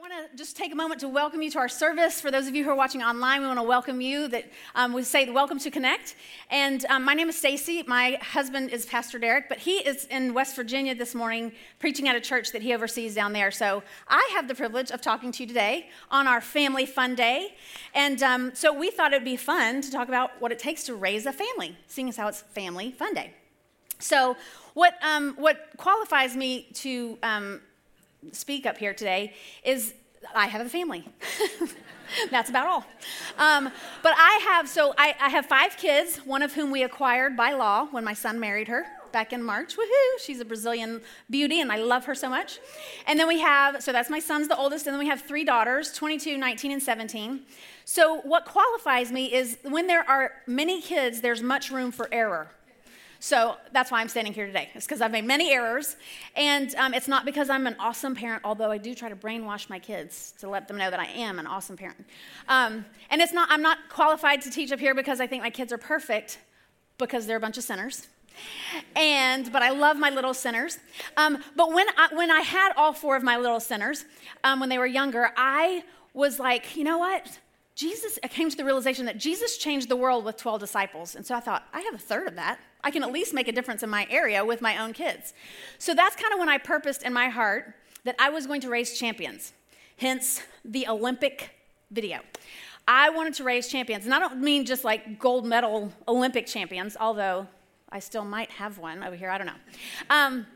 want to just take a moment to welcome you to our service. For those of you who are watching online, we want to welcome you. That um, we say welcome to Connect. And um, my name is Stacy. My husband is Pastor Derek, but he is in West Virginia this morning preaching at a church that he oversees down there. So I have the privilege of talking to you today on our Family Fun Day. And um, so we thought it would be fun to talk about what it takes to raise a family, seeing as how it's Family Fun Day. So what um, what qualifies me to um, speak up here today is I have a family. That's about all. Um, but I have, so I, I, have five kids, one of whom we acquired by law when my son married her back in March. Woohoo! She's a Brazilian beauty, and I love her so much. And then we have, so that's my son's the oldest, and then we have three daughters 22, 19, and 17. So what qualifies me is when there are many kids, there's much room for error. So that's why I'm standing here today. It's because I've made many errors. And um, it's not because I'm an awesome parent, although I do try to brainwash my kids to let them know that I am an awesome parent. Um, and it's not, I'm not qualified to teach up here because I think my kids are perfect, because they're a bunch of sinners. And, but I love my little sinners. Um, but when I, when I had all four of my little sinners, um, when they were younger, I was like, you know what? Jesus, I came to the realization that Jesus changed the world with 12 disciples. And so I thought, I have a third of that. I can at least make a difference in my area with my own kids. So that's kind of when I purposed in my heart that I was going to raise champions, hence the Olympic video. I wanted to raise champions, and I don't mean just like gold medal Olympic champions, although I still might have one over here, I don't know. Um,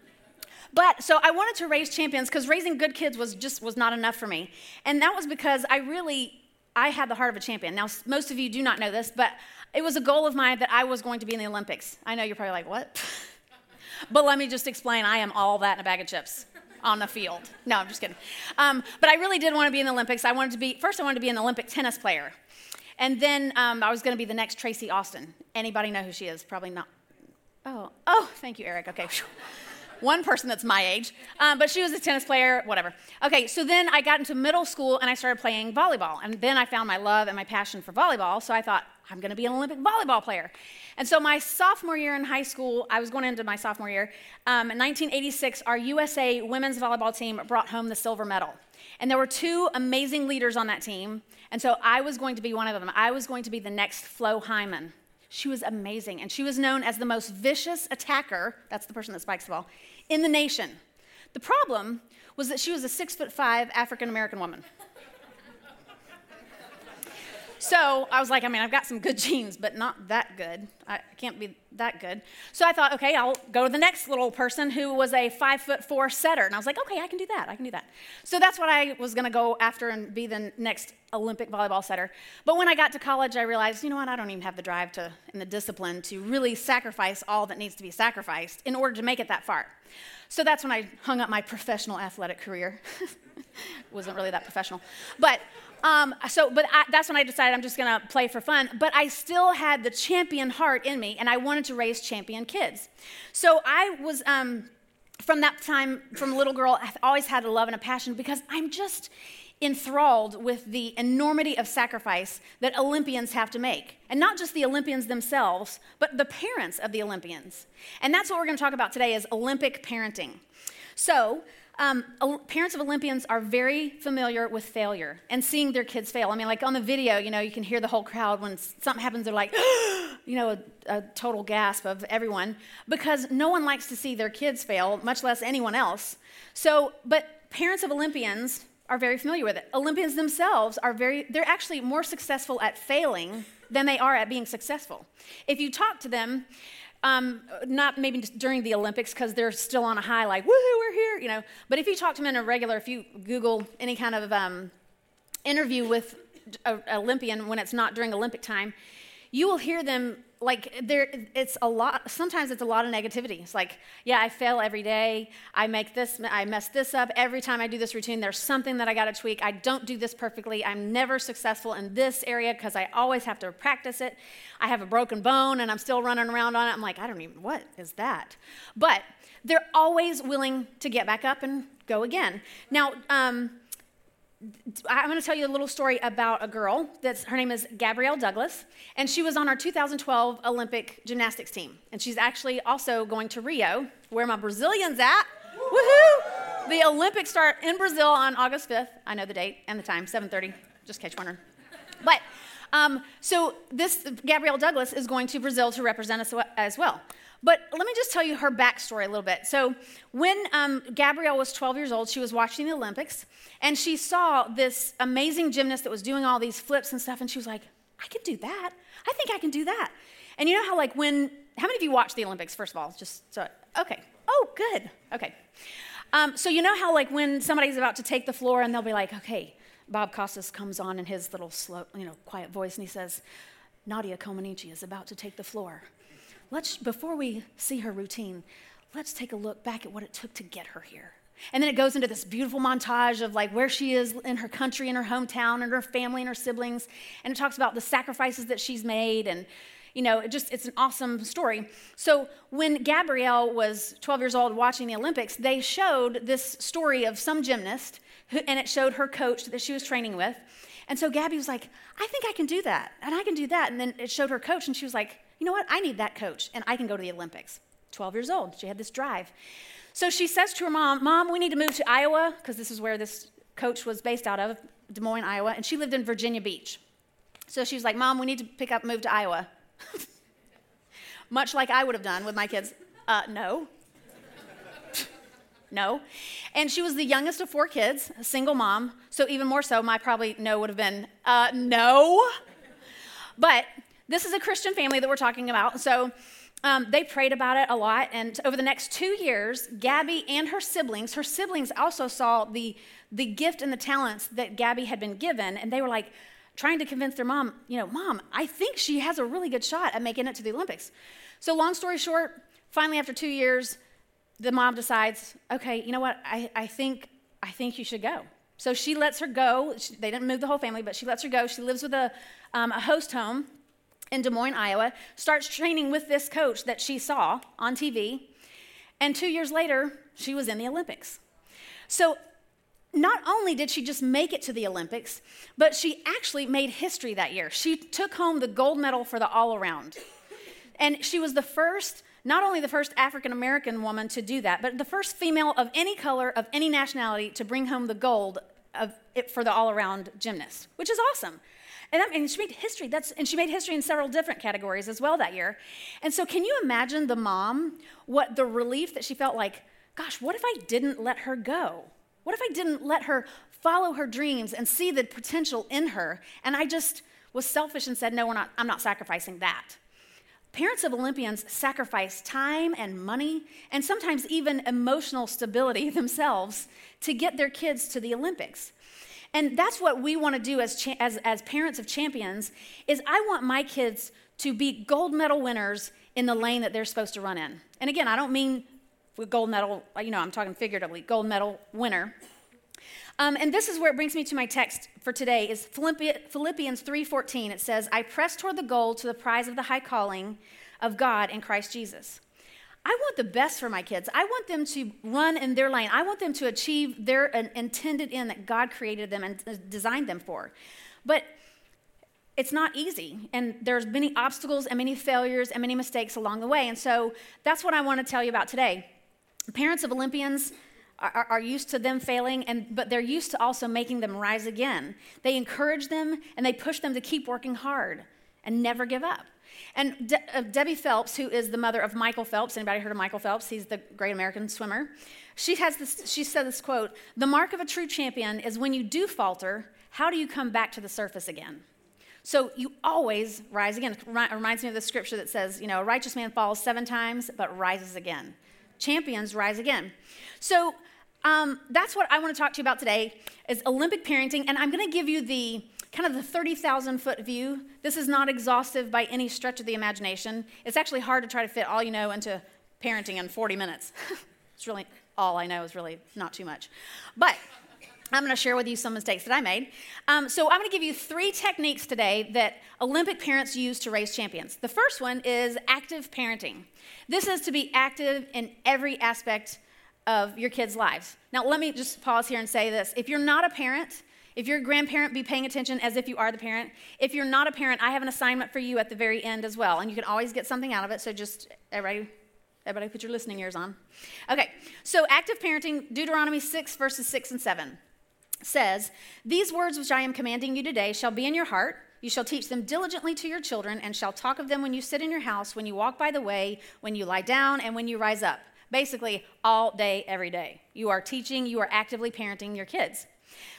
but so I wanted to raise champions because raising good kids was just was not enough for me. And that was because I really I had the heart of a champion. Now most of you do not know this, but it was a goal of mine that I was going to be in the Olympics. I know you're probably like, what? but let me just explain I am all that in a bag of chips on the field. No, I'm just kidding. Um, but I really did want to be in the Olympics. I wanted to be, first, I wanted to be an Olympic tennis player. And then um, I was going to be the next Tracy Austin. Anybody know who she is? Probably not. Oh, oh, thank you, Eric. Okay. One person that's my age, um, but she was a tennis player, whatever. Okay, so then I got into middle school and I started playing volleyball. And then I found my love and my passion for volleyball. So I thought, I'm to be an Olympic volleyball player. And so, my sophomore year in high school, I was going into my sophomore year. Um, in 1986, our USA women's volleyball team brought home the silver medal. And there were two amazing leaders on that team. And so, I was going to be one of them. I was going to be the next Flo Hyman. She was amazing. And she was known as the most vicious attacker that's the person that spikes the ball in the nation. The problem was that she was a six foot five African American woman. So I was like, I mean, I've got some good genes, but not that good. I can't be that good. So I thought, okay, I'll go to the next little person who was a five foot four setter. And I was like, okay, I can do that. I can do that. So that's what I was going to go after and be the next Olympic volleyball setter. But when I got to college, I realized, you know what, I don't even have the drive to and the discipline to really sacrifice all that needs to be sacrificed in order to make it that far. So that's when I hung up my professional athletic career. Wasn't really that professional. But um, so, but I, that's when I decided I'm just going to play for fun. But I still had the champion heart in me, and I wanted to raise champion kids. So I was, um, from that time, from a little girl, I've always had a love and a passion because I'm just enthralled with the enormity of sacrifice that Olympians have to make. And not just the Olympians themselves, but the parents of the Olympians. And that's what we're going to talk about today is Olympic parenting. So, um, parents of Olympians are very familiar with failure and seeing their kids fail. I mean, like on the video, you know, you can hear the whole crowd when something happens, they're like, you know, a, a, total gasp of everyone because no one likes to see their kids fail, much less anyone else. So, but parents of Olympians are very familiar with it. Olympians themselves are very, they're actually more successful at failing than they are at being successful. If you talk to them, um, not maybe during the Olympics because they're still on a high, like, woohoo, we're here, you know. But if you talk to them in a regular, if you Google any kind of um, interview with an Olympian when it's not during Olympic time, you will hear them like there it's a lot sometimes it's a lot of negativity. It's like yeah i fail every day. I make this i mess this up. Every time i do this routine there's something that i got to tweak. I don't do this perfectly. I'm never successful in this area because i always have to practice it. I have a broken bone and i'm still running around on it. I'm like i don't even what is that? But they're always willing to get back up and go again. Now um, I'm going to tell you a little story about a girl. That's her name is Gabrielle Douglas, and she was on our 2012 Olympic gymnastics team. And she's actually also going to Rio, where my Brazilians at. Woohoo! the Olympics start in Brazil on August 5th. I know the date and the time, 7:30. Just catch one. But um, so this Gabrielle Douglas is going to Brazil to represent us as well. But let me just tell you her backstory a little bit. So when um, Gabrielle was 12 years old, she was watching the Olympics, and she saw this amazing gymnast that was doing all these flips and stuff, and she was like, "I can do that. I think I can do that." And you know how like when how many of you watch the Olympics? First of all, just so okay. Oh, good. Okay. Um, so you know how like when somebody's about to take the floor and they'll be like, okay, Bob Costas comes on in his little slow, you know, quiet voice and he says, Nadia Comaneci is about to take the floor. Let's, before we see her routine, let's take a look back at what it took to get her here. And then it goes into this beautiful montage of like where she is in her country, in her hometown, and her family and her siblings. And it talks about the sacrifices that she's made and you know, it just it's an awesome story. So when Gabrielle was 12 years old watching the Olympics, they showed this story of some gymnast who, and it showed her coach that she was training with. And so Gabby was like, I think I can do that, and I can do that. And then it showed her coach, and she was like, you know what? I need that coach, and I can go to the Olympics. 12 years old. She had this drive. So she says to her mom, Mom, we need to move to Iowa, because this is where this coach was based out of, Des Moines, Iowa, and she lived in Virginia Beach. So she was like, Mom, we need to pick up, move to Iowa. Much like I would have done with my kids. Uh, no. no. And she was the youngest of four kids, a single mom. So, even more so, my probably no would have been uh, no. But this is a Christian family that we're talking about. So, um, they prayed about it a lot. And over the next two years, Gabby and her siblings, her siblings also saw the, the gift and the talents that Gabby had been given. And they were like, trying to convince their mom, you know, mom, I think she has a really good shot at making it to the Olympics. So, long story short, finally, after two years, the mom decides, okay, you know what, I, I, think, I think you should go. So she lets her go. She, they didn't move the whole family, but she lets her go. She lives with a, um, a host home in Des Moines, Iowa, starts training with this coach that she saw on TV. And two years later, she was in the Olympics. So not only did she just make it to the Olympics, but she actually made history that year. She took home the gold medal for the all around. And she was the first, not only the first African American woman to do that, but the first female of any color, of any nationality, to bring home the gold of it for the all around gymnast, which is awesome. And, mean, she made history. That's, and she made history in several different categories as well that year. And so, can you imagine the mom, what the relief that she felt like, gosh, what if I didn't let her go? What if I didn't let her follow her dreams and see the potential in her? And I just was selfish and said, no, we're not, I'm not sacrificing that. Parents of Olympians sacrifice time and money and sometimes even emotional stability themselves to get their kids to the Olympics. And that's what we want to do as, cha- as, as parents of champions is I want my kids to be gold medal winners in the lane that they're supposed to run in. And again, I don't mean with gold medal, you know, I'm talking figuratively, gold medal winner. Um, and this is where it brings me to my text for today is Philippians 3:14. It says, "I press toward the goal to the prize of the high calling of God in Christ Jesus." I want the best for my kids. I want them to run in their lane. I want them to achieve their intended end that God created them and designed them for. But it's not easy and there's many obstacles and many failures and many mistakes along the way and so that's what i want to tell you about today Parents of Olympians are, are, used to them failing, and, but they're used to also making them rise again. They encourage them and they push them to keep working hard and never give up. And De- uh, Debbie Phelps, who is the mother of Michael Phelps, anybody heard of Michael Phelps? He's the great American swimmer. She has this. She said this quote: "The mark of a true champion is when you do falter, how do you come back to the surface again?" So you always rise again. It reminds me of the scripture that says, you know, a righteous man falls seven times but rises again champions rise again. So um, that's what I want to talk to you about today is Olympic parenting, and I'm going to give you the kind of the 30,000 foot view. This is not exhaustive by any stretch of the imagination. It's actually hard to try to fit all you know into parenting in 40 minutes. it's really all I know is really not too much. But I'm going to share with you some mistakes that I made. Um, so, I'm going to give you three techniques today that Olympic parents use to raise champions. The first one is active parenting. This is to be active in every aspect of your kids' lives. Now, let me just pause here and say this. If you're not a parent, if you're a grandparent, be paying attention as if you are the parent. If you're not a parent, I have an assignment for you at the very end as well. And you can always get something out of it. So, just everybody Everybody put your listening ears on. Okay, so active parenting, Deuteronomy 6, verses 6 and 7 says, These words which I am commanding you today shall be in your heart. You shall teach them diligently to your children, and shall talk of them when you sit in your house, when you walk by the way, when you lie down, and when you rise up. Basically, all day, every day. You are teaching, you are actively parenting your kids.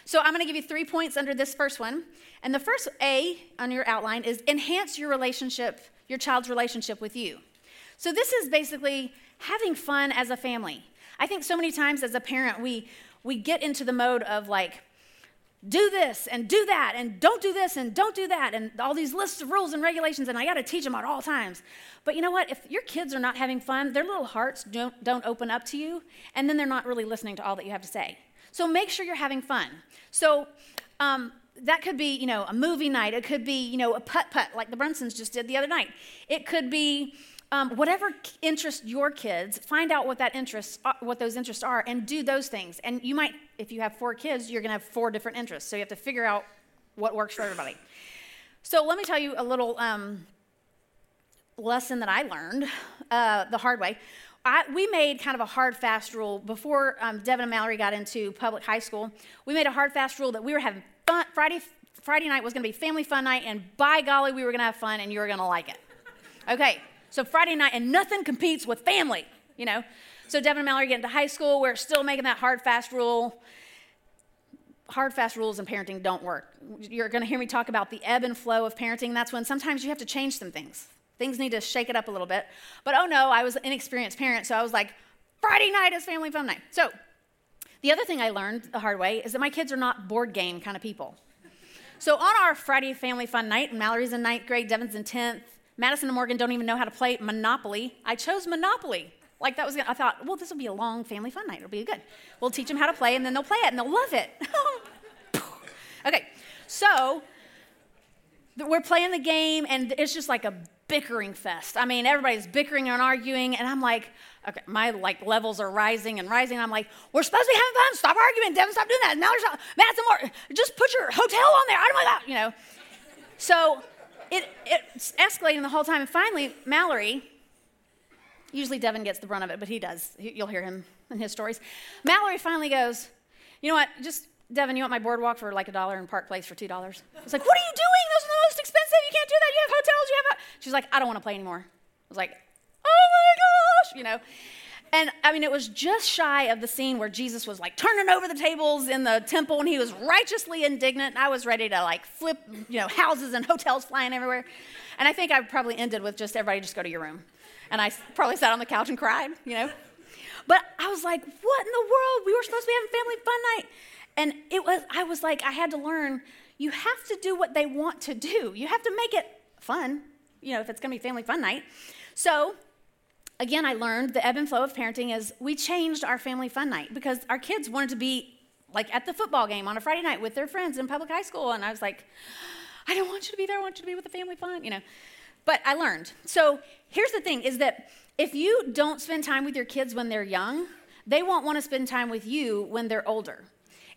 So I'm going to give you three points under this first one. And the first A on your outline is enhance your relationship, your child's relationship with you. So this is basically having fun as a family. I think so many times as a parent, we, we get into the mode of like, do this and do that and don't do this and don't do that and all these lists of rules and regulations and I got to teach them at all times. But you know what? If your kids are not having fun, their little hearts don't, don't open up to you and then they're not really listening to all that you have to say. So make sure you're having fun. So um, that could be, you know, a movie night. It could be, you know, a putt putt like the Brunsons just did the other night. It could be um, whatever interests your kids, find out what that interest, uh, what those interests are, and do those things. And you might, if you have four kids, you're going to have four different interests. So you have to figure out what works for everybody. So let me tell you a little um, lesson that I learned uh, the hard way. I, we made kind of a hard fast rule before um, Devin and Mallory got into public high school. We made a hard fast rule that we were having fun. Friday, Friday night was going to be family fun night, and by golly, we were going to have fun, and you were going to like it. Okay, so Friday night, and nothing competes with family, you know. So Devin and Mallory get into high school. We're still making that hard, fast rule. Hard, fast rules in parenting don't work. You're going to hear me talk about the ebb and flow of parenting. That's when sometimes you have to change some things. Things need to shake it up a little bit. But oh no, I was an inexperienced parent, so I was like, Friday night is family fun night. So the other thing I learned the hard way is that my kids are not board game kind of people. So on our Friday family fun night, and Mallory's in ninth grade, Devin's in 10th, Madison and Morgan don't even know how to play Monopoly. I chose Monopoly. Like that was, I thought, well, this will be a long family fun night. It'll be good. We'll teach them how to play, and then they'll play it, and they'll love it. okay, so we're playing the game, and it's just like a bickering fest. I mean, everybody's bickering and arguing, and I'm like, okay, my like levels are rising and rising. I'm like, we're supposed to be having fun. Stop arguing, Devin. Stop doing that. Now there's Madison more. Just put your hotel on there. I don't want that. You know. So it, it's escalating the whole time. And finally, Mallory, usually Devin gets the brunt of it, but he does. You'll hear him in his stories. Mallory finally goes, You know what? Just, Devin, you want my boardwalk for like a dollar and Park Place for $2? I was like, What are you doing? Those are the most expensive. You can't do that. You have hotels. You have. She's like, I don't want to play anymore. I was like, Oh my gosh, you know. And I mean, it was just shy of the scene where Jesus was like turning over the tables in the temple and he was righteously indignant. And I was ready to like flip, you know, houses and hotels flying everywhere. And I think I probably ended with just everybody just go to your room. And I probably sat on the couch and cried, you know. But I was like, what in the world? We were supposed to be having family fun night. And it was, I was like, I had to learn you have to do what they want to do. You have to make it fun, you know, if it's to be family fun night. So again, I learned the ebb and flow of parenting is we changed our family fun night because our kids wanted to be like at the football game on a Friday night with their friends in public high school. And I was like, I don't want you to be there. I want you to be with the family fun, you know. But I learned. So here's the thing is that if you don't spend time with your kids when they're young, they won't want to spend time with you when they're older.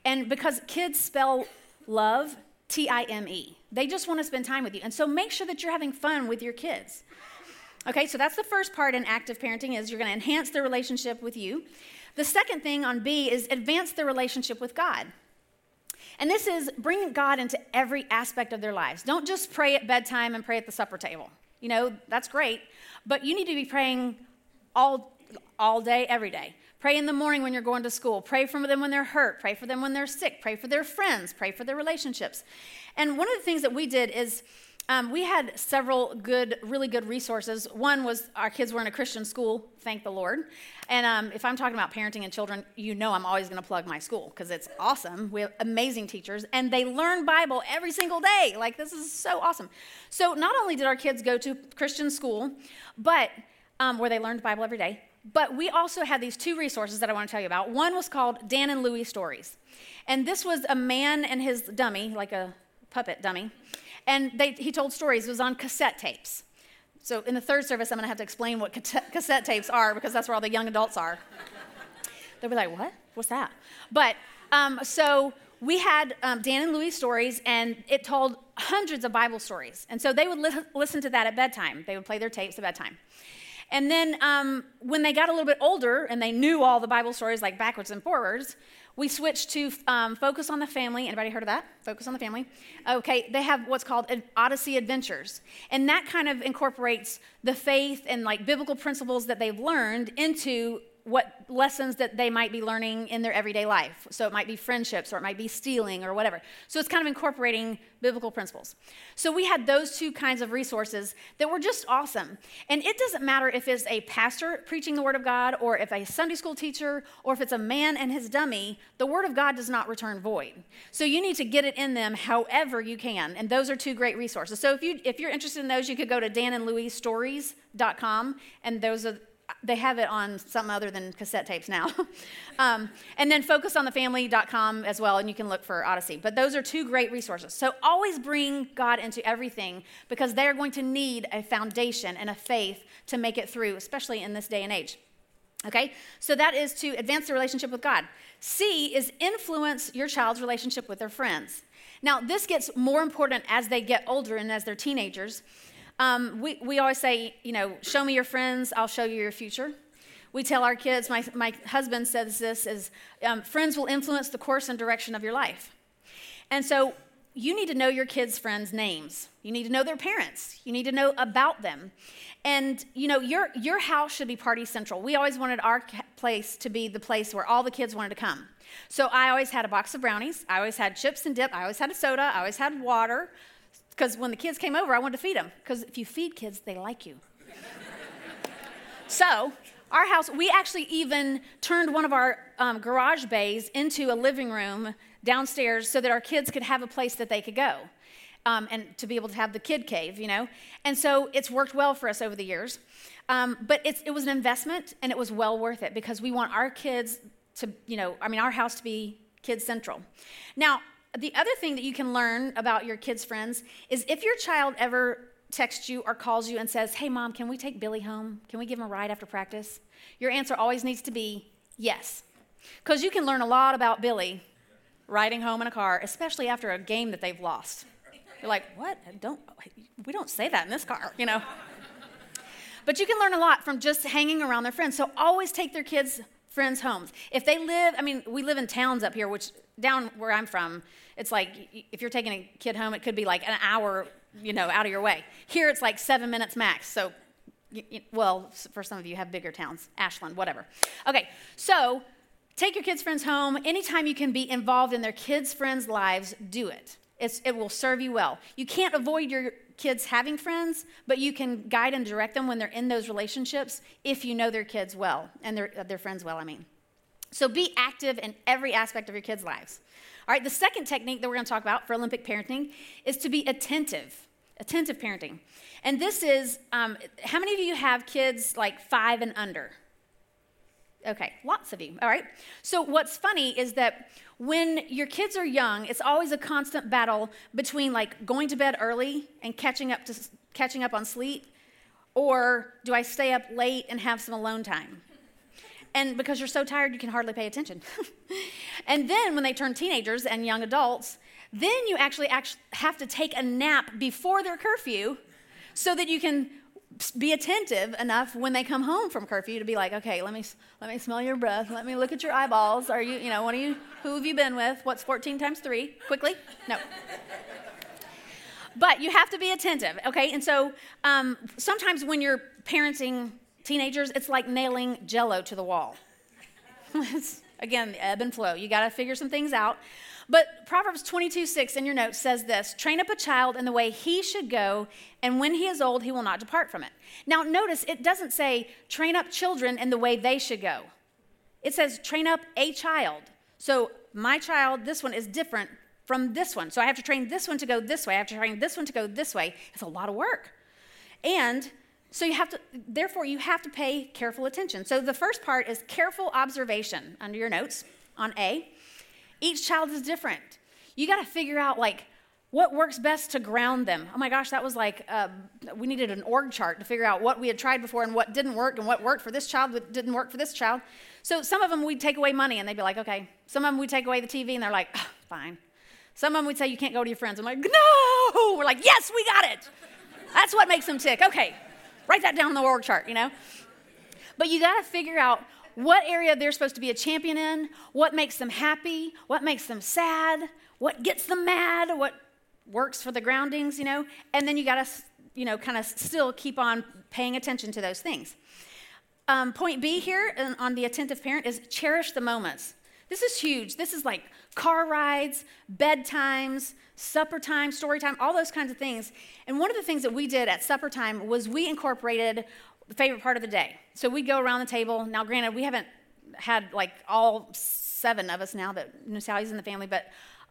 And because kids spell love T I M E, they just want to spend time with you. And so make sure that you're having fun with your kids. Okay, so that's the first part in active parenting is you're going to enhance the relationship with you. The second thing on B is advance the relationship with God. And this is bring God into every aspect of their lives. Don't just pray at bedtime and pray at the supper table. You know, that's great, but you need to be praying all all day every day. Pray in the morning when you're going to school. Pray for them when they're hurt. Pray for them when they're sick. Pray for their friends. Pray for their relationships. And one of the things that we did is um, we had several good, really good resources. One was our kids were in a Christian school, thank the Lord. And um, if I'm talking about parenting and children, you know I'm always going to plug my school because it's awesome. We have amazing teachers, and they learn Bible every single day. Like, this is so awesome. So, not only did our kids go to Christian school, but um, where they learned Bible every day, but we also had these two resources that I want to tell you about. One was called Dan and Louie Stories. And this was a man and his dummy, like a puppet dummy and they, he told stories. It was on cassette tapes. So in the third service, I'm going to have to explain what cassette tapes are because that's where all the young adults are. They'll be like, what? What's that? But um, so we had um, Dan and Louie stories, and it told hundreds of Bible stories. And so they would li- listen to that at bedtime. They would play their tapes at bedtime. And then um, when they got a little bit older and they knew all the Bible stories like backwards and forwards, we switched to um, Focus on the Family. Anybody heard of that? Focus on the Family. Okay, they have what's called Odyssey Adventures. And that kind of incorporates the faith and like biblical principles that they've learned into what lessons that they might be learning in their everyday life. So it might be friendships or it might be stealing or whatever. So it's kind of incorporating biblical principles. So we had those two kinds of resources that were just awesome. And it doesn't matter if it's a pastor preaching the Word of God or if a Sunday school teacher or if it's a man and his dummy, the Word of God does not return void. So you need to get it in them however you can. And those are two great resources. So if, you, if you're interested in those, you could go to danandlouisestories.com and those are they have it on something other than cassette tapes now. um, and then focusonthefamily.com as well, and you can look for Odyssey. But those are two great resources. So always bring God into everything because they're going to need a foundation and a faith to make it through, especially in this day and age. Okay, so that is to advance the relationship with God. C is influence your child's relationship with their friends. Now, this gets more important as they get older and as they're teenagers um, we, we always say, you know, show me your friends, I'll show you your future. We tell our kids, my, my husband says this, is um, friends will influence the course and direction of your life. And so you need to know your kids' friends' names. You need to know their parents. You need to know about them. And you know, your your house should be party central. We always wanted our place to be the place where all the kids wanted to come. So I always had a box of brownies. I always had chips and dip. I always had a soda. I always had water. Because when the kids came over, I wanted to feed them. Because if you feed kids, they like you. so, our house, we actually even turned one of our um, garage bays into a living room downstairs so that our kids could have a place that they could go. Um, and to be able to have the kid cave, you know. And so it's worked well for us over the years. Um, but it was an investment and it was well worth it because we want our kids to, you know, I mean, our house to be kid central. Now, the other thing that you can learn about your kids' friends is if your child ever texts you or calls you and says, Hey, mom, can we take Billy home? Can we give him a ride after practice? Your answer always needs to be yes. Because you can learn a lot about Billy riding home in a car, especially after a game that they've lost. You're like, What? Don't, we don't say that in this car, you know? but you can learn a lot from just hanging around their friends. So always take their kids' friends' homes. If they live, I mean, we live in towns up here, which down where I'm from, it's like if you're taking a kid home, it could be like an hour, you know, out of your way. Here it's like seven minutes max. So, well, for some of you have bigger towns, Ashland, whatever. Okay, so take your kids' friends home. Anytime you can be involved in their kids' friends' lives, do it. It's, it will serve you well. You can't avoid your kids having friends, but you can guide and direct them when they're in those relationships if you know their kids well and their, their friends well, I mean. So be active in every aspect of your kids' lives. All right, the second technique that we're going to talk about for Olympic parenting is to be attentive, attentive parenting. And this is um, how many of you have kids like five and under? Okay, lots of you. All right. So, what's funny is that when your kids are young, it's always a constant battle between like going to bed early and catching up to catching up on sleep, or do I stay up late and have some alone time? And because you're so tired, you can hardly pay attention. and then when they turn teenagers and young adults, then you actually actually have to take a nap before their curfew so that you can be attentive enough when they come home from curfew to be like, okay, let me let me smell your breath, let me look at your eyeballs. Are you, you know, what are you? Who have you been with? What's 14 times three? Quickly, no. but you have to be attentive, okay? And so um, sometimes when you're parenting Teenagers, it's like nailing jello to the wall. again, the ebb and flow. You got to figure some things out. But Proverbs 22 6 in your notes says this train up a child in the way he should go, and when he is old, he will not depart from it. Now, notice it doesn't say train up children in the way they should go, it says train up a child. So, my child, this one is different from this one. So, I have to train this one to go this way. I have to train this one to go this way. It's a lot of work. And so you have to, therefore, you have to pay careful attention. So the first part is careful observation under your notes on A. Each child is different. You got to figure out like what works best to ground them. Oh my gosh, that was like uh, we needed an org chart to figure out what we had tried before and what didn't work and what worked for this child, but didn't work for this child. So some of them we'd take away money and they'd be like, okay. Some of them we'd take away the TV and they're like, fine. Some of them we'd say you can't go to your friends. I'm like, no. We're like, yes, we got it. That's what makes them tick. Okay, Write that down on the org chart, you know? But you got to figure out what area they're supposed to be a champion in, what makes them happy, what makes them sad, what gets them mad, what works for the groundings, you know, and then you got to, you know, kind of still keep on paying attention to those things. Um, point B here on the attentive parent is cherish the moments. This is huge. This is like car rides, bedtimes, supper time, story time, all those kinds of things. And one of the things that we did at supper time was we incorporated favorite part of the day. So we'd go around the table. Now, granted, we haven't had like all seven of us now that Natalia's in the family, but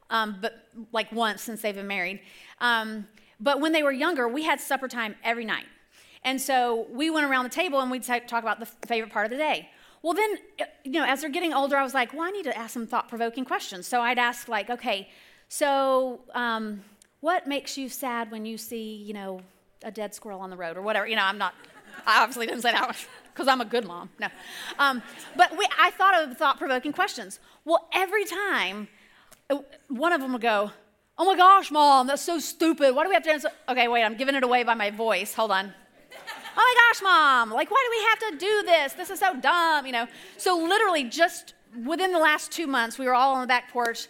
um, but like once since they've been married. Um, but when they were younger, we had supper time every night. And so we went around the table and we'd talk about the favorite part of the day. Well, then, uh, you know, as they're getting older, I was like, well, I need to ask some thought provoking questions. So I'd ask, like, okay, so um, what makes you sad when you see, you know, a dead squirrel on the road or whatever? You know, I'm not, I obviously didn't say that one because I'm a good mom. No. Um, but we, I thought of thought provoking questions. Well, every time uh, one of them would go, Oh my gosh, mom, that's so stupid. Why do we have to answer? Okay, wait, I'm giving it away by my voice. Hold on. oh my gosh, mom, like, why do we have to do this? This is so dumb, you know? So, literally, just within the last two months, we were all on the back porch,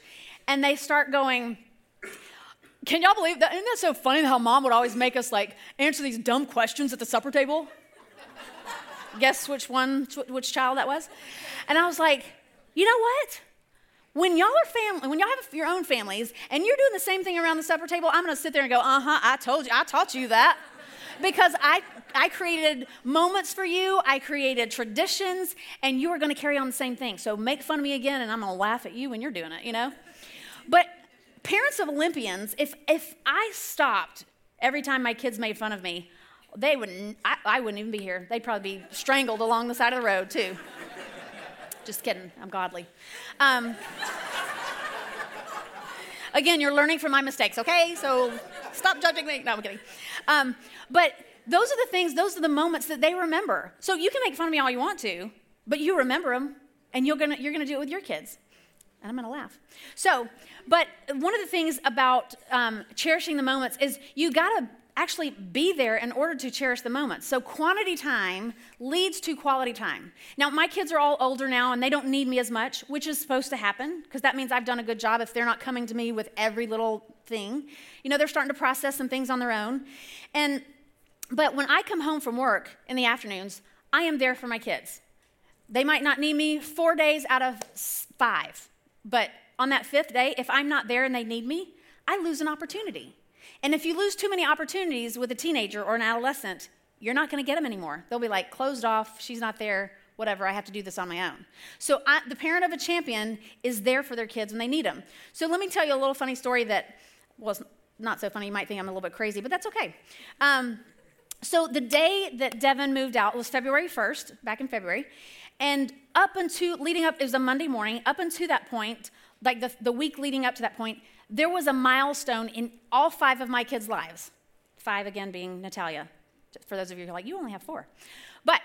and they start going, Can y'all believe that? Isn't that so funny how mom would always make us like answer these dumb questions at the supper table? Guess which one, which child that was? And I was like, You know what? When y'all are family, when y'all have your own families and you're doing the same thing around the supper table, I'm to sit there and go, "Uh huh, I told you, I taught you that." because I, I created moments for you, I created traditions, and you are to carry on the same thing. So make fun of me again, and I'm to laugh at you when you're doing it, you know? But parents of Olympians, if, if I stopped every time my kids made fun of me, they wouldn't, I, I wouldn't even be here. They'd probably be strangled along the side of the road, too. Just kidding, I'm godly. Um, again, you're learning from my mistakes, okay? So stop judging me. No, I'm kidding. Um, but those are the things, those are the moments that they remember. So you can make fun of me all you want to, but you remember them, and you're gonna, you're gonna do it with your kids. And I'm gonna laugh. So, but one of the things about um, cherishing the moments is you gotta actually be there in order to cherish the moment. So, quantity time leads to quality time. Now, my kids are all older now and they don't need me as much, which is supposed to happen because that means I've done a good job if they're not coming to me with every little thing. You know, they're starting to process some things on their own. And but when I come home from work in the afternoons, I am there for my kids. They might not need me 4 days out of 5. But on that 5th day, if I'm not there and they need me, I lose an opportunity. And if you lose too many opportunities with a teenager or an adolescent, you're not going to get them anymore. They'll be like, closed off, she's not there, whatever, I have to do this on my own. So, I, the parent of a champion is there for their kids when they need them. So, let me tell you a little funny story that was not so funny. You might think I'm a little bit crazy, but that's okay. Um, so, the day that Devin moved out was February 1st, back in February. And up until, leading up, it was a Monday morning, up until that point, like the, the week leading up to that point, there was a milestone in all five of my kids' lives. Five again being Natalia, for those of you who are like, you only have four. But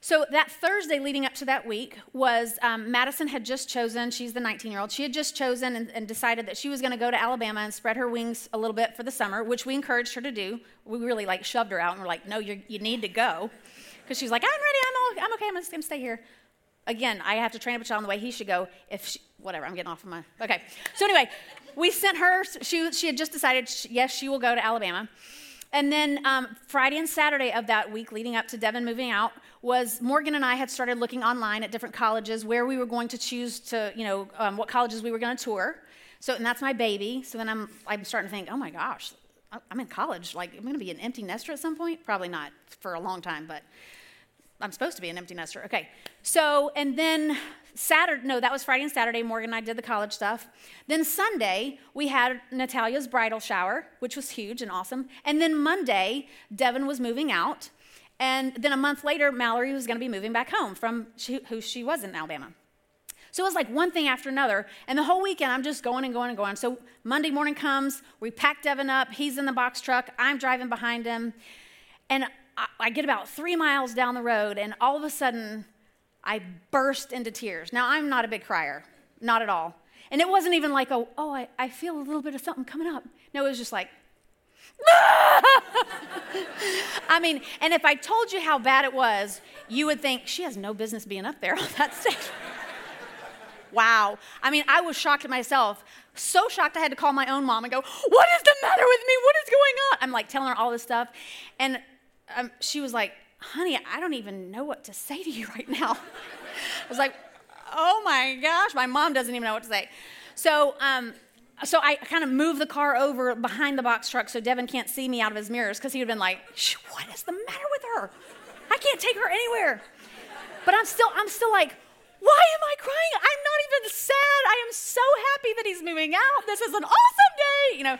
so that Thursday leading up to that week was um, Madison had just chosen, she's the 19 year old, she had just chosen and, and decided that she was going to go to Alabama and spread her wings a little bit for the summer, which we encouraged her to do. We really like shoved her out and we're like, no, you need to go. Because she's like, I'm ready, I'm, all, I'm okay, I'm going to stay here. Again, I have to train up a child in the way he should go. If she, whatever, I'm getting off of my. Okay. So anyway, we sent her, she, she had just decided, she, yes, she will go to Alabama. And then um, Friday and Saturday of that week leading up to Devin moving out was Morgan and I had started looking online at different colleges where we were going to choose to, you know, um, what colleges we were going to tour. So, and that's my baby. So then I'm, I'm starting to think, oh my gosh, I'm in college. Like, I'm going to be an empty nester at some point? Probably not for a long time, but I'm supposed to be an empty nester. Okay. So, and then Saturday, no, that was Friday and Saturday. Morgan and I did the college stuff. Then Sunday, we had Natalia's bridal shower, which was huge and awesome. And then Monday, Devin was moving out. And then a month later, Mallory was going to be moving back home from she, who she was in Alabama. So it was like one thing after another. And the whole weekend, I'm just going and going and going. So Monday morning comes, we pack Devin up. He's in the box truck. I'm driving behind him. And I, get about three miles down the road, and all of a sudden, I burst into tears. Now, I'm not a big crier, not at all. And it wasn't even like, oh, oh I, I feel a little bit of something coming up. No, it was just like, I mean, and if I told you how bad it was, you would think she has no business being up there on that stage. wow. I mean, I was shocked at myself. So shocked I had to call my own mom and go, What is the matter with me? What is going on? I'm like telling her all this stuff. And um, she was like, Honey, I don't even know what to say to you right now. I was like, Oh my gosh, my mom doesn't even know what to say. So, um, so I kind of moved the car over behind the box truck so Devin can't see me out of his mirrors because he would have been like, "What is the matter with her? I can't take her anywhere." But I'm still, I'm still like, why am I crying? I'm not even sad. I am so happy that he's moving out. This is an awesome day, you know.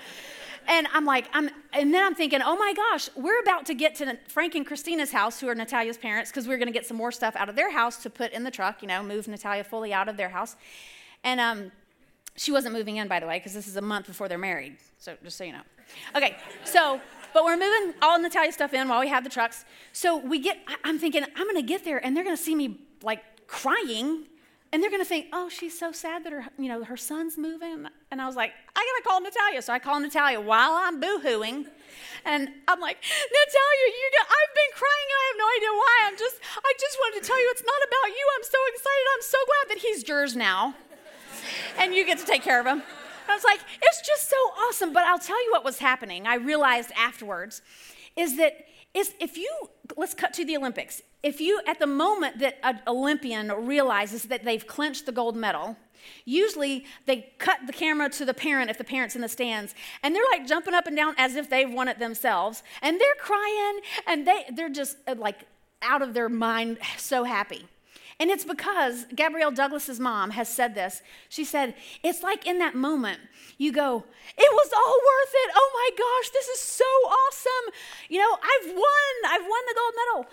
And I'm like, I'm, and then I'm thinking, oh my gosh, we're about to get to Frank and Christina's house, who are Natalia's parents, because we're going to get some more stuff out of their house to put in the truck, you know, move Natalia fully out of their house. And um, she wasn't moving in, by the way, because this is a month before they're married. So just so you know. Okay, so, but we're moving all Natalia stuff in while we have the trucks. So we get, I'm thinking, I'm going to get there and they're going to see me like crying and they're going to think, oh, she's so sad that her, you know, her son's moving. And I was like, I got to call Natalia. So I call Natalia while I'm boohooing. And I'm like, Natalia, you got, I've been crying. I have no idea why. I'm just, I just wanted to tell you it's not about you. I'm so excited. I'm so glad that he's yours now and you get to take care of him. I was like, it's just so awesome. But I'll tell you what was happening. I realized afterwards is that is if you let's cut to the Olympics. If you at the moment that an Olympian realizes that they've clinched the gold medal, usually they cut the camera to the parent if the parent's in the stands, and they're like jumping up and down as if they've won it themselves, and they're crying and they they're just uh, like out of their mind so happy. And it's because Gabrielle Douglas's mom has said this. She said, It's like in that moment, you go, It was all worth it. Oh my gosh, this is so awesome. You know, I've won. I've won the gold medal.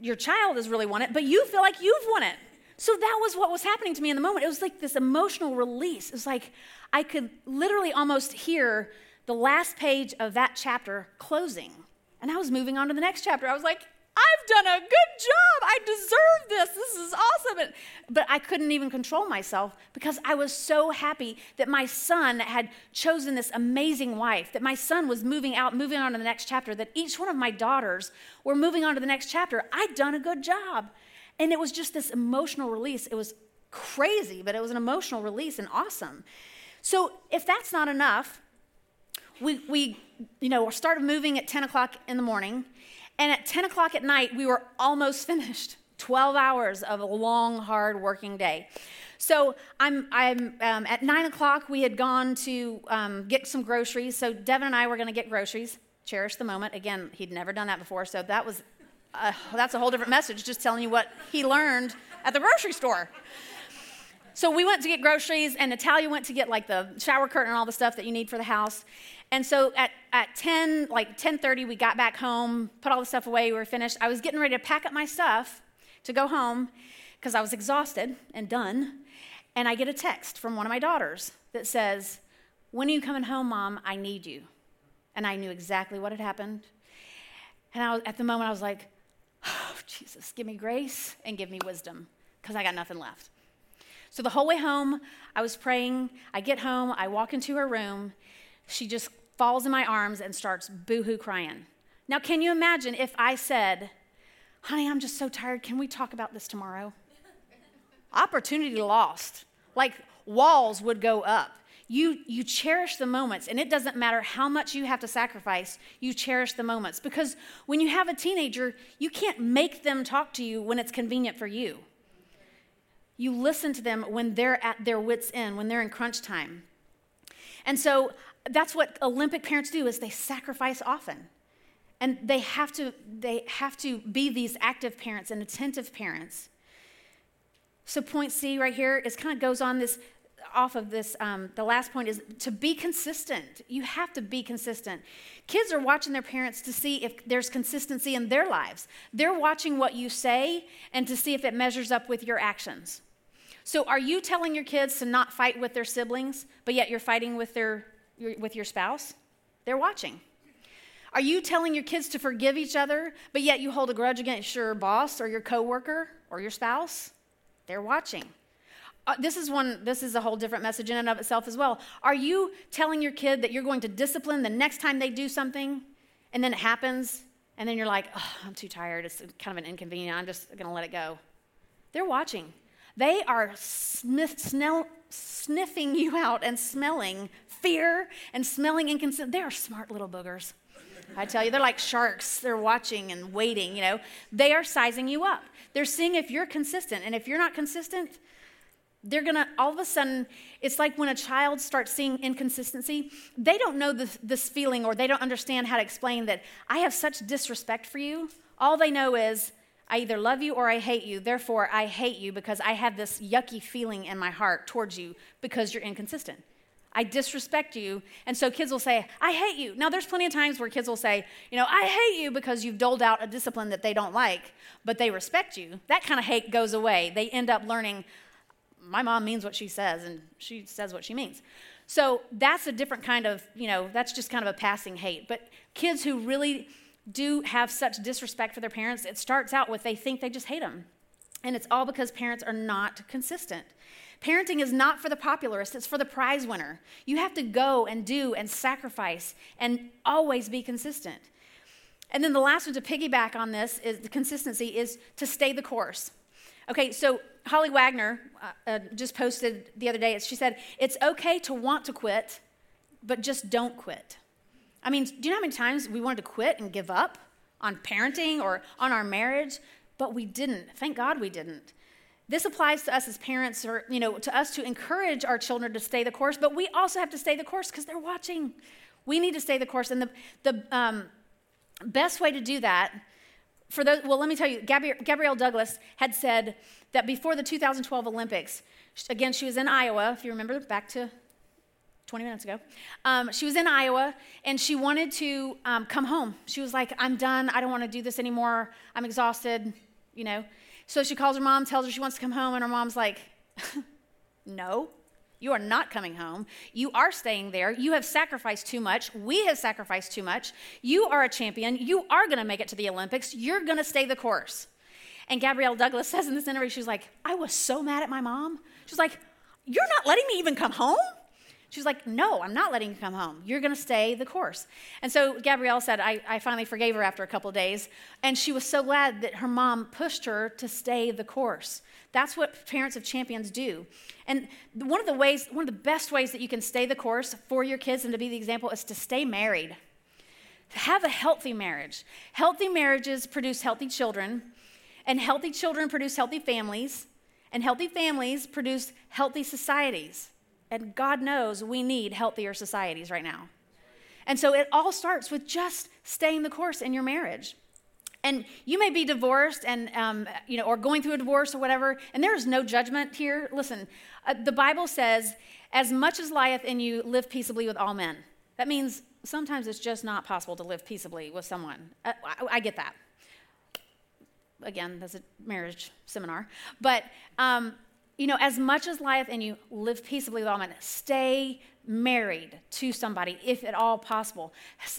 Your child has really won it, but you feel like you've won it. So that was what was happening to me in the moment. It was like this emotional release. It was like I could literally almost hear the last page of that chapter closing. And I was moving on to the next chapter. I was like, I've done a good job. I deserve this. This is awesome. But I couldn't even control myself because I was so happy that my son had chosen this amazing wife, that my son was moving out, moving on to the next chapter, that each one of my daughters were moving on to the next chapter. I'd done a good job. And it was just this emotional release. It was crazy, but it was an emotional release and awesome. So if that's not enough, we, we you know, started moving at 10 o'clock in the morning. And at 10 o'clock at night, we were almost finished 12 hours of a long, hard working day. So I'm, I'm um, at 9 o'clock, we had gone to um, get some groceries. So Devin and I were going to get groceries. Cherish the moment. Again, he'd never done that before, so that was uh, that's a whole different message, just telling you what he learned at the grocery store. So we went to get groceries, and Natalia went to get like the shower curtain and all the stuff that you need for the house. And so at, at 10, like 10.30, we got back home, put all the stuff away, we were finished. I was getting ready to pack up my stuff to go home because I was exhausted and done. And I get a text from one of my daughters that says, when are you coming home, Mom? I need you. And I knew exactly what had happened. And I was, at the moment, I was like, oh, Jesus, give me grace and give me wisdom because I got nothing left. So the whole way home, I was praying. I get home, I walk into her room. She just falls in my arms and starts boohoo crying. Now, can you imagine if I said, Honey, I'm just so tired. Can we talk about this tomorrow? Opportunity lost. Like walls would go up. You, you cherish the moments, and it doesn't matter how much you have to sacrifice, you cherish the moments. Because when you have a teenager, you can't make them talk to you when it's convenient for you. You listen to them when they're at their wits' end, when they're in crunch time. And so that's what Olympic parents do is they sacrifice often. And they have to they have to be these active parents and attentive parents. So point C right here is kind of goes on this off of this um, the last point is to be consistent you have to be consistent kids are watching their parents to see if there's consistency in their lives they're watching what you say and to see if it measures up with your actions so, are you telling your kids to not fight with their siblings, but yet you're fighting with, their, with your spouse? They're watching. Are you telling your kids to forgive each other, but yet you hold a grudge against your boss or your coworker or your spouse? They're watching. uh, this is one, this is a whole different message in and of itself as well. Are you telling your kid that you're going to discipline the next time they do something and then it happens and then you're like, oh, I'm too tired. It's kind of an inconvenience. I'm just going to let it go. They're watching. They are snell, sniffing you out and smelling fear and smelling inconsistent. They are smart little boogers. I tell you, they're like sharks. They're watching and waiting, you know. They are sizing you up. They're seeing if you're consistent. And if you're not consistent, they're gonna, all of a sudden, it's like when a child starts seeing inconsistency, they don't know this, this feeling or they don't understand how to explain that I have such disrespect for you. All they know is, I either love you or I hate you. Therefore, I hate you because I have this yucky feeling in my heart towards you because you're inconsistent. I disrespect you. And so kids will say, I hate you. Now, there's plenty of times where kids will say, you know, I hate you because you've doled out a discipline that they don't like, but they respect you. That kind of hate goes away. They end up learning, my mom means what she says, and she says what she means. So that's a different kind of, you know, that's just kind of a passing hate. But kids who really do have such disrespect for their parents, it starts out with they think they just hate them. And it's all because parents are not consistent. Parenting is not for the popularist, it's for the prize winner. You have to go and do and sacrifice and always be consistent. And then the last one to piggyback on this is the consistency is to stay the course. Okay, so Holly Wagner uh, uh, just posted the other day, she said, It's okay to want to quit, but just don't quit. I mean, do you know how many times we wanted to quit and give up on parenting or on our marriage? But we didn't. Thank God we didn't. This applies to us as parents, or you know, to us to encourage our children to stay the course, but we also have to stay the course because they're watching. We need to stay the course, and the the um, best way to do that for those. Well, let me tell you, Gabrielle, Gabrielle Douglas had said that before the 2012 Olympics, again, she was in Iowa. If you remember, back to 20 minutes ago. Um, she was in Iowa and she wanted to um, come home. She was like, I'm done. I don't want to do this anymore. I'm exhausted, you know. So she calls her mom, tells her she wants to come home, and her mom's like, No, you are not coming home. You are staying there. You have sacrificed too much. We have sacrificed too much. You are a champion. You are going to make it to the Olympics. You're going to stay the course. And Gabrielle Douglas says in this interview, she's like, I was so mad at my mom. She's like, You're not letting me even come home? She was like, No, I'm not letting you come home. You're going to stay the course. And so Gabrielle said, I, I finally forgave her after a couple days. And she was so glad that her mom pushed her to stay the course. That's what parents of champions do. And one of the ways, one of the best ways that you can stay the course for your kids and to be the example is to stay married. Have a healthy marriage. Healthy marriages produce healthy children, and healthy children produce healthy families, and healthy families produce healthy societies. And God knows we need healthier societies right now. And so it all starts with just staying the course in your marriage. And you may be divorced and, um, you know, or going through a divorce or whatever, and there is no judgment here. Listen, uh, the Bible says, as much as lieth in you, live peaceably with all men. That means sometimes it's just not possible to live peaceably with someone. Uh, I, I, get that. Again, that's a marriage seminar. But um, you know, as much as lieth in you, live peaceably with all men. Stay married to somebody if at all possible.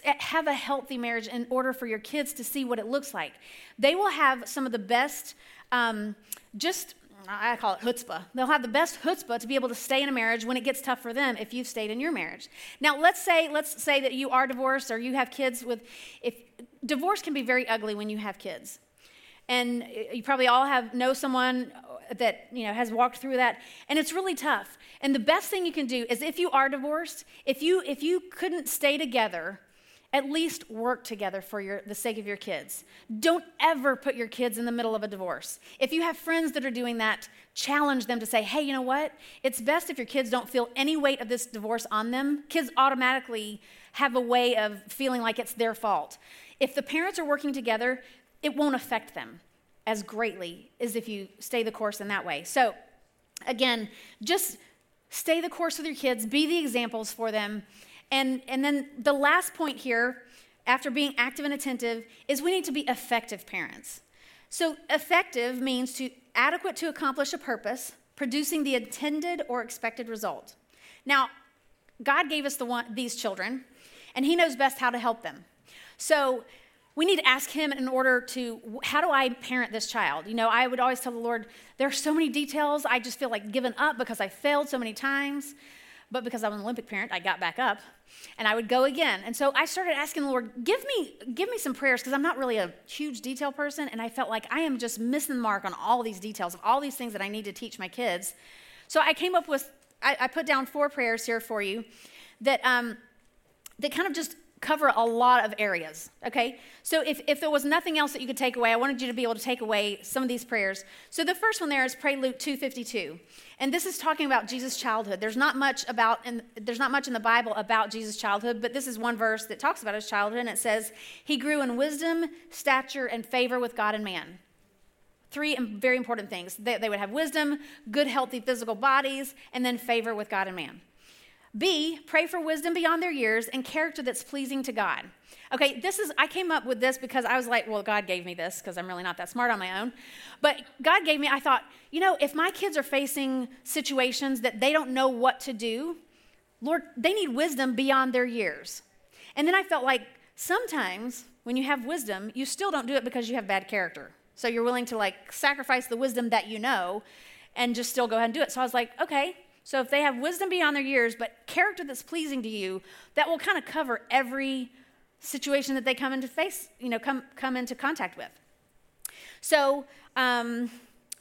Have a healthy marriage in order for your kids to see what it looks like. They will have some of the best, um, just I call it chutzpah. They'll have the best chutzpah to be able to stay in a marriage when it gets tough for them if you've stayed in your marriage. Now, let's say let's say that you are divorced or you have kids with if divorce can be very ugly when you have kids. And you probably all have know someone that you know has walked through that and it's really tough and the best thing you can do is if you are divorced if you if you couldn't stay together at least work together for your, the sake of your kids. Don't ever put your kids in the middle of a divorce. If you have friends that are doing that, challenge them to say, hey, you know what? It's best if your kids don't feel any weight of this divorce on them. Kids automatically have a way of feeling like it's their fault. If the parents are working together, it won't affect them as greatly as if you stay the course in that way. So, again, just stay the course with your kids, be the examples for them. And, and then the last point here, after being active and attentive, is we need to be effective parents. So, effective means to adequate to accomplish a purpose, producing the intended or expected result. Now, God gave us the one, these children, and He knows best how to help them. So, we need to ask Him in order to, how do I parent this child? You know, I would always tell the Lord, there are so many details. I just feel like giving up because I failed so many times. But because I'm an Olympic parent, I got back up and I would go again. And so I started asking the Lord, give me, give me some prayers because I'm not really a huge detail person. And I felt like I am just missing the mark on all these details of all these things that I need to teach my kids. So I came up with, I, I put down four prayers here for you that, um, that kind of just cover a lot of areas, okay? So if, if there was nothing else that you could take away, I wanted you to be able to take away some of these prayers. So the first one there is pray Luke 252. And this is talking about Jesus' childhood. There's not much about and there's not much in the Bible about Jesus' childhood, but this is one verse that talks about his childhood and it says, "He grew in wisdom, stature and favor with God and man." Three very important things. They, they would have wisdom, good healthy physical bodies, and then favor with God and man. B, pray for wisdom beyond their years and character that's pleasing to God. Okay, this is, I came up with this because I was like, well, God gave me this because I'm really not that smart on my own. But God gave me, I thought, you know, if my kids are facing situations that they don't know what to do, Lord, they need wisdom beyond their years. And then I felt like sometimes when you have wisdom, you still don't do it because you have bad character. So you're willing to like sacrifice the wisdom that you know and just still go ahead and do it. So I was like, okay, so if they have wisdom beyond their years, but character that's pleasing to you, that will kind of cover every situation that they come into face, you know, come, come into contact with. So, um,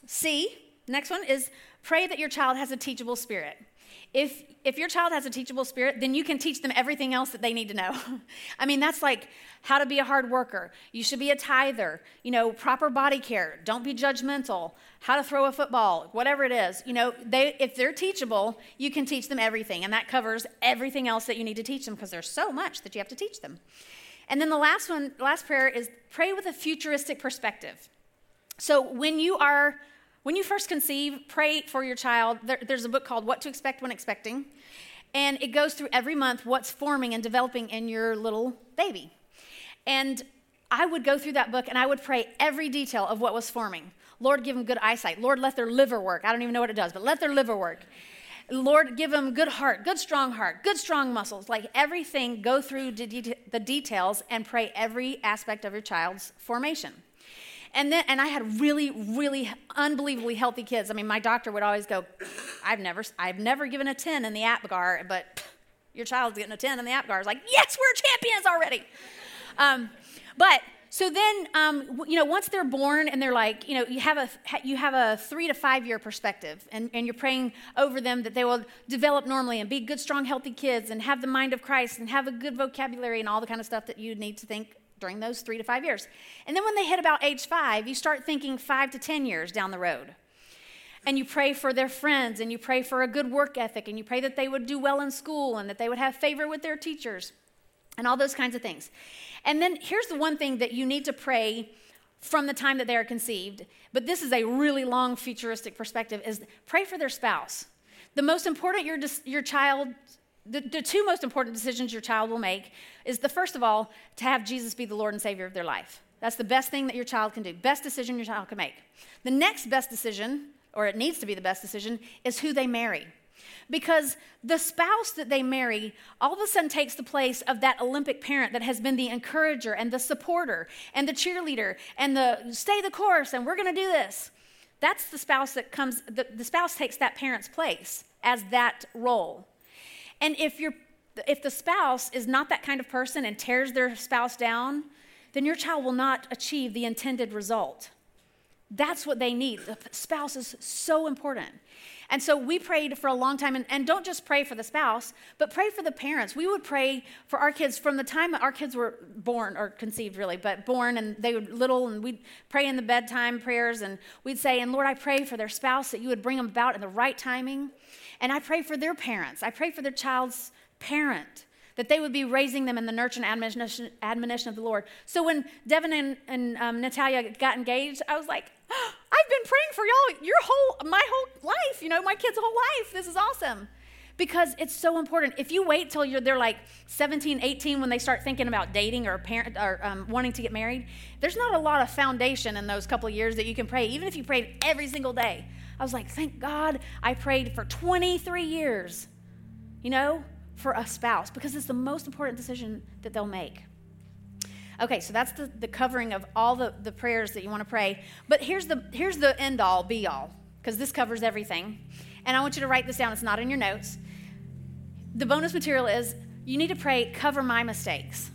C, next one is pray that your child has a teachable spirit. If, if your child has a teachable spirit, then you can teach them everything else that they need to know. I mean, that's like how to be a hard worker. You should be a tither, you know, proper body care. Don't be judgmental. How to throw a football, whatever it is. You know, they, if they're teachable, you can teach them everything. And that covers everything else that you need to teach them because there's so much that you have to teach them. And then the last one, last prayer is pray with a futuristic perspective. So when you are when you first conceive, pray for your child. There, there's a book called What to Expect When Expecting, and it goes through every month what's forming and developing in your little baby. And I would go through that book and I would pray every detail of what was forming. Lord, give them good eyesight. Lord, let their liver work. I don't even know what it does, but let their liver work. Lord, give them good heart, good strong heart, good strong muscles. Like everything, go through the details and pray every aspect of your child's formation. And then, and I had really, really unbelievably healthy kids. I mean, my doctor would always go, "I've never, I've never given a 10 in the APGAR, but your child's getting a 10 in the APGAR." I like, "Yes, we're champions already." Um, but so then, um, you know, once they're born and they're like, you know, you have a you have a three to five year perspective, and, and you're praying over them that they will develop normally and be good, strong, healthy kids, and have the mind of Christ, and have a good vocabulary and all the kind of stuff that you need to think during those three to five years. And then when they hit about age five, you start thinking five to 10 years down the road. And you pray for their friends, and you pray for a good work ethic, and you pray that they would do well in school, and that they would have favor with their teachers, and all those kinds of things. And then here's the one thing that you need to pray from the time that they are conceived, but this is a really long futuristic perspective, is pray for their spouse. The most important your, your child the, the two most important decisions your child will make is the first of all, to have Jesus be the Lord and Savior of their life. That's the best thing that your child can do, best decision your child can make. The next best decision, or it needs to be the best decision, is who they marry. Because the spouse that they marry all of a sudden takes the place of that Olympic parent that has been the encourager and the supporter and the cheerleader and the stay the course and we're going to do this. That's the spouse that comes, the, the spouse takes that parent's place as that role. And if you're if the spouse is not that kind of person and tears their spouse down, then your child will not achieve the intended result. That's what they need. The spouse is so important. And so we prayed for a long time, and, and, don't just pray for the spouse, but pray for the parents. We would pray for our kids from the time our kids were born, or conceived really, but born, and they were little, and we'd pray in the bedtime prayers, and we'd say, And Lord, I pray for their spouse that you would bring them about in the right timing. And I pray for their parents. I pray for their child's parent, that they would be raising them in the nurture and admonition, admonition of the Lord. So when Devin and, and um, Natalia got engaged, I was like, oh, I've been praying for y'all your whole, my whole life, you know, my kids' whole life. This is awesome. Because it's so important. If you wait till you're they're like 17, 18 when they start thinking about dating or parent or um, wanting to get married, there's not a lot of foundation in those couple years that you can pray, even if you prayed every single day. I was like, thank God I prayed for 23 years, you know, for a spouse because it's the most important decision that they'll make. Okay, so that's the, the covering of all the, the prayers that you want to pray. But here's the here's the end all, be all, because this covers everything. And I want you to write this down. It's not in your notes. The bonus material is you need to pray, cover my mistakes.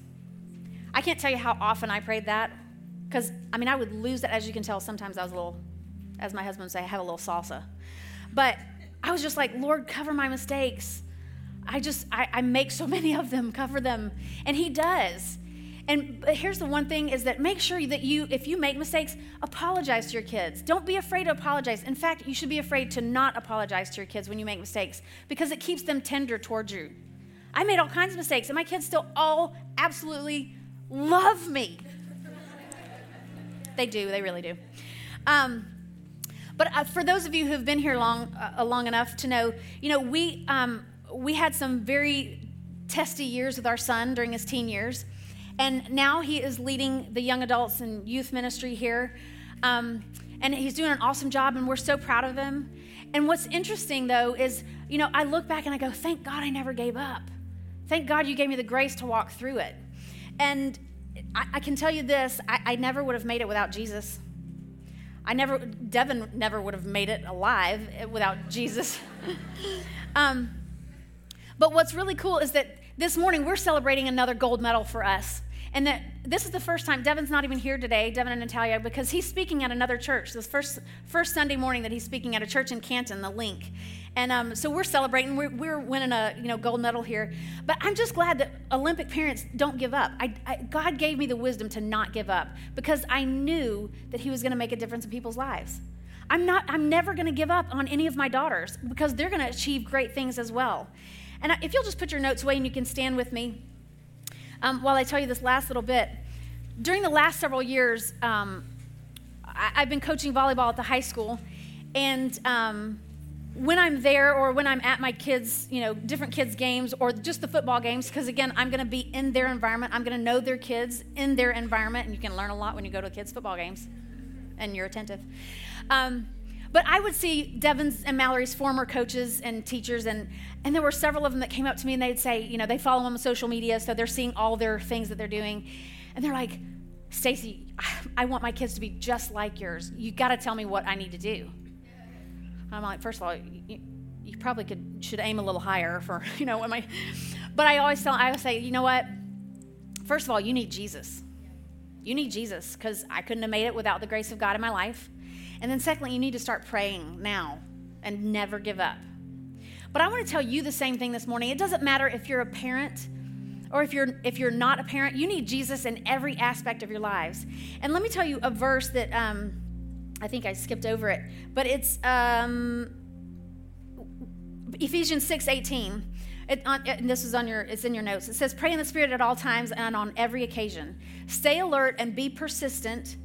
I can't tell you how often I prayed that, because I mean I would lose that. As you can tell, sometimes I was a little, as my husband would say, I have a little salsa. But I was just like, Lord, cover my mistakes. I just, I, I make so many of them, cover them. And He does. And here's the one thing is that make sure that you, if you make mistakes, apologize to your kids. Don't be afraid to apologize. In fact, you should be afraid to not apologize to your kids when you make mistakes because it keeps them tender towards you. I made all kinds of mistakes, and my kids still all absolutely love me. they do, they really do. Um, but uh, for those of you who've been here long, uh, long enough to know, you know, we, um, we had some very testy years with our son during his teen years. And now he is leading the young adults and youth ministry here. Um, and he's doing an awesome job, and we're so proud of him. And what's interesting, though, is, you know, I look back and I go, thank God I never gave up. Thank God you gave me the grace to walk through it. And I, I can tell you this I, I never would have made it without Jesus. I never, Devin never would have made it alive without Jesus. um, but what's really cool is that this morning we're celebrating another gold medal for us. And that this is the first time, Devin's not even here today, Devin and Natalia, because he's speaking at another church. This first, first Sunday morning that he's speaking at a church in Canton, the Link. And um, so we're celebrating, we're, we're, winning a you know, gold medal here. But I'm just glad that Olympic parents don't give up. I, I, God gave me the wisdom to not give up because I knew that he was going to make a difference in people's lives. I'm, not, I'm never going to give up on any of my daughters because they're going to achieve great things as well. And if you'll just put your notes away and you can stand with me um, while I tell you this last little bit. During the last several years, um, I, have been coaching volleyball at the high school, and um, when I'm there or when I'm at my kids, you know, different kids' games or just the football games, because again, I'm going to be in their environment. I'm going to know their kids in their environment, and you can learn a lot when you go to kids' football games and you're attentive. Um, but I would see Devin's and Mallory's former coaches and teachers, and, and there were several of them that came up to me and they'd say, you know, they follow them on social media, so they're seeing all their things that they're doing. And they're like, Stacy, I want my kids to be just like yours. You got to tell me what I need to do. I'm like, first of all, you, you, probably could should aim a little higher for, you know, what my. But I always tell, I always say, you know what? First of all, you need Jesus. You need Jesus because I couldn't have made it without the grace of God in my life. And then, secondly, you need to start praying now and never give up. But I want to tell you the same thing this morning. It doesn't matter if you're a parent or if you're if you're not a parent. You need Jesus in every aspect of your lives. And let me tell you a verse that um, I think I skipped over it, but it's um, Ephesians six eighteen. It, and this is on your it's in your notes it says pray in the spirit at all times and on every occasion stay alert and be persistent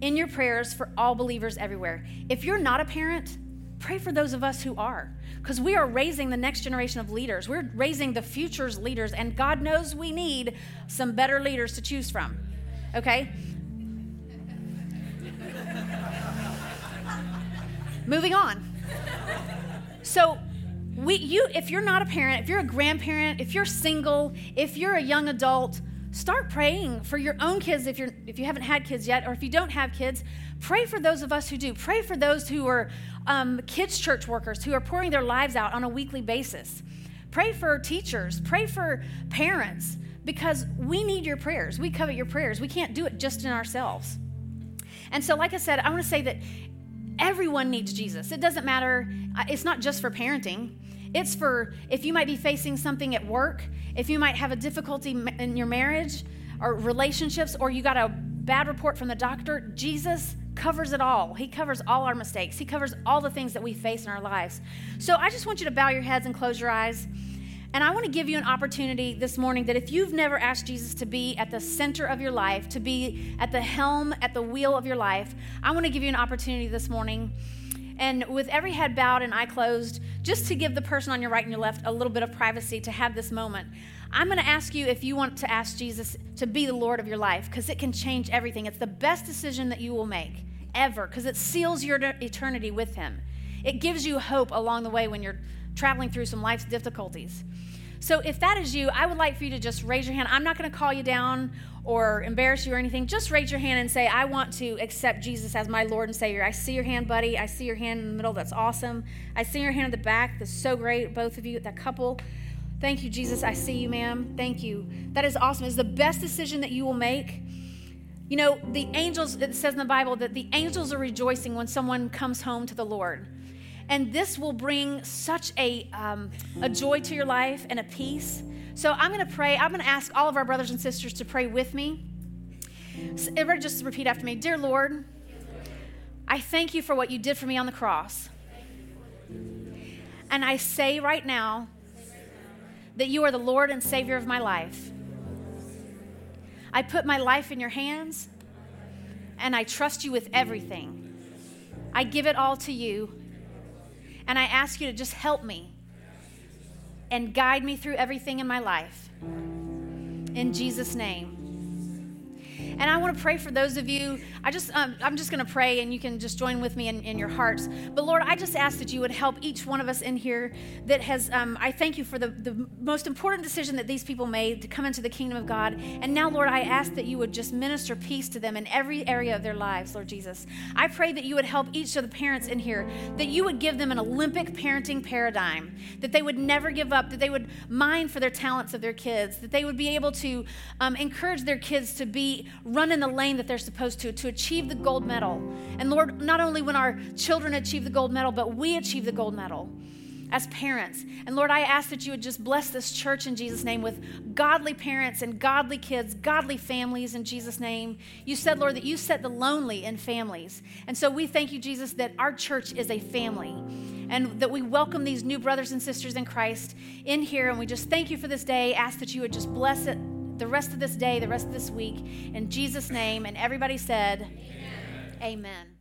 in your prayers for all believers everywhere. If you're not a parent, pray for those of us who are, because we are raising the next generation of leaders. We're raising the future's leaders, and God knows we need some better leaders to choose from. Okay? Moving on. So, we, you, if you're not a parent, if you're a grandparent, if you're single, if you're a young adult, start praying for your own kids if you're if you haven't had kids yet or if you don't have kids pray for those of us who do. Pray for those who are um, kids church workers who are pouring their lives out on a weekly basis. Pray for teachers. Pray for parents because we need your prayers. We covet your prayers. We can't do it just in ourselves. And so like i said i want to say that everyone needs jesus. It doesn't matter uh, it's not just for parenting it's for if you might be facing something at work, if you might have a difficulty in your marriage or relationships, or you got a bad report from the doctor, Jesus covers it all. He covers all our mistakes, He covers all the things that we face in our lives. So I just want you to bow your heads and close your eyes. And I want to give you an opportunity this morning that if you've never asked Jesus to be at the center of your life, to be at the helm, at the wheel of your life, I want to give you an opportunity this morning and with every head bowed and eye closed, just to give the person on your right and your left a little bit of privacy to have this moment, I'm going to ask you if you want to ask Jesus to be the Lord of your life, because it can change everything. It's the best decision that you will make ever, because it seals your eternity with Him. It gives you hope along the way when you're traveling through some life's difficulties. So if that is you, I would like for you to just raise your hand. I'm not going to call you down or embarrass you or anything. Just raise your hand and say, I want to accept Jesus as my Lord and Savior. I see your hand, buddy. I see your hand in the middle. That's awesome. I see your hand in the back. That's so great, both of you, that couple. Thank you, Jesus. I see you, ma'am. Thank you. That is awesome. It's the best decision that you will make. You know, the angels, it says in the Bible that the angels are rejoicing when someone comes home to the Lord. And this will bring such a, um, a joy to your life and a peace. So I'm going to pray. I'm going to ask all of our brothers and sisters to pray with me. So everybody just repeat after me Dear Lord, I thank you for what you did for me on the cross. And I say right now that you are the Lord and Savior of my life. I put my life in your hands and I trust you with everything. I give it all to you and I ask you to just help me and guide me through everything in my life. In Jesus' name. And I want to pray for those of you. I just, um, I'm just going to pray, and you can just join with me in, in, your hearts. But Lord, I just ask that you would help each one of us in here that has. Um, I thank you for the, the most important decision that these people made to come into the kingdom of God. And now, Lord, I ask that you would just minister peace to them in every area of their lives, Lord Jesus. I pray that you would help each of the parents in here, that you would give them an Olympic parenting paradigm, that they would never give up, that they would mind for their talents of their kids, that they would be able to um, encourage their kids to be run in the lane that they're supposed to, to achieve the gold medal. And Lord, not only when our children achieve the gold medal, but we achieve the gold medal as parents. And Lord, I ask that you would just bless this church in Jesus' name with godly parents and godly kids, godly families in Jesus' name. You said, Lord, that you set the lonely in families. And so we thank you, Jesus, that our church is a family and that we welcome these new brothers and sisters in Christ in here. And we just thank you for this day. Ask that you would just bless it the rest of this day, the rest of this week. In Jesus' name. And everybody said, Amen. Amen.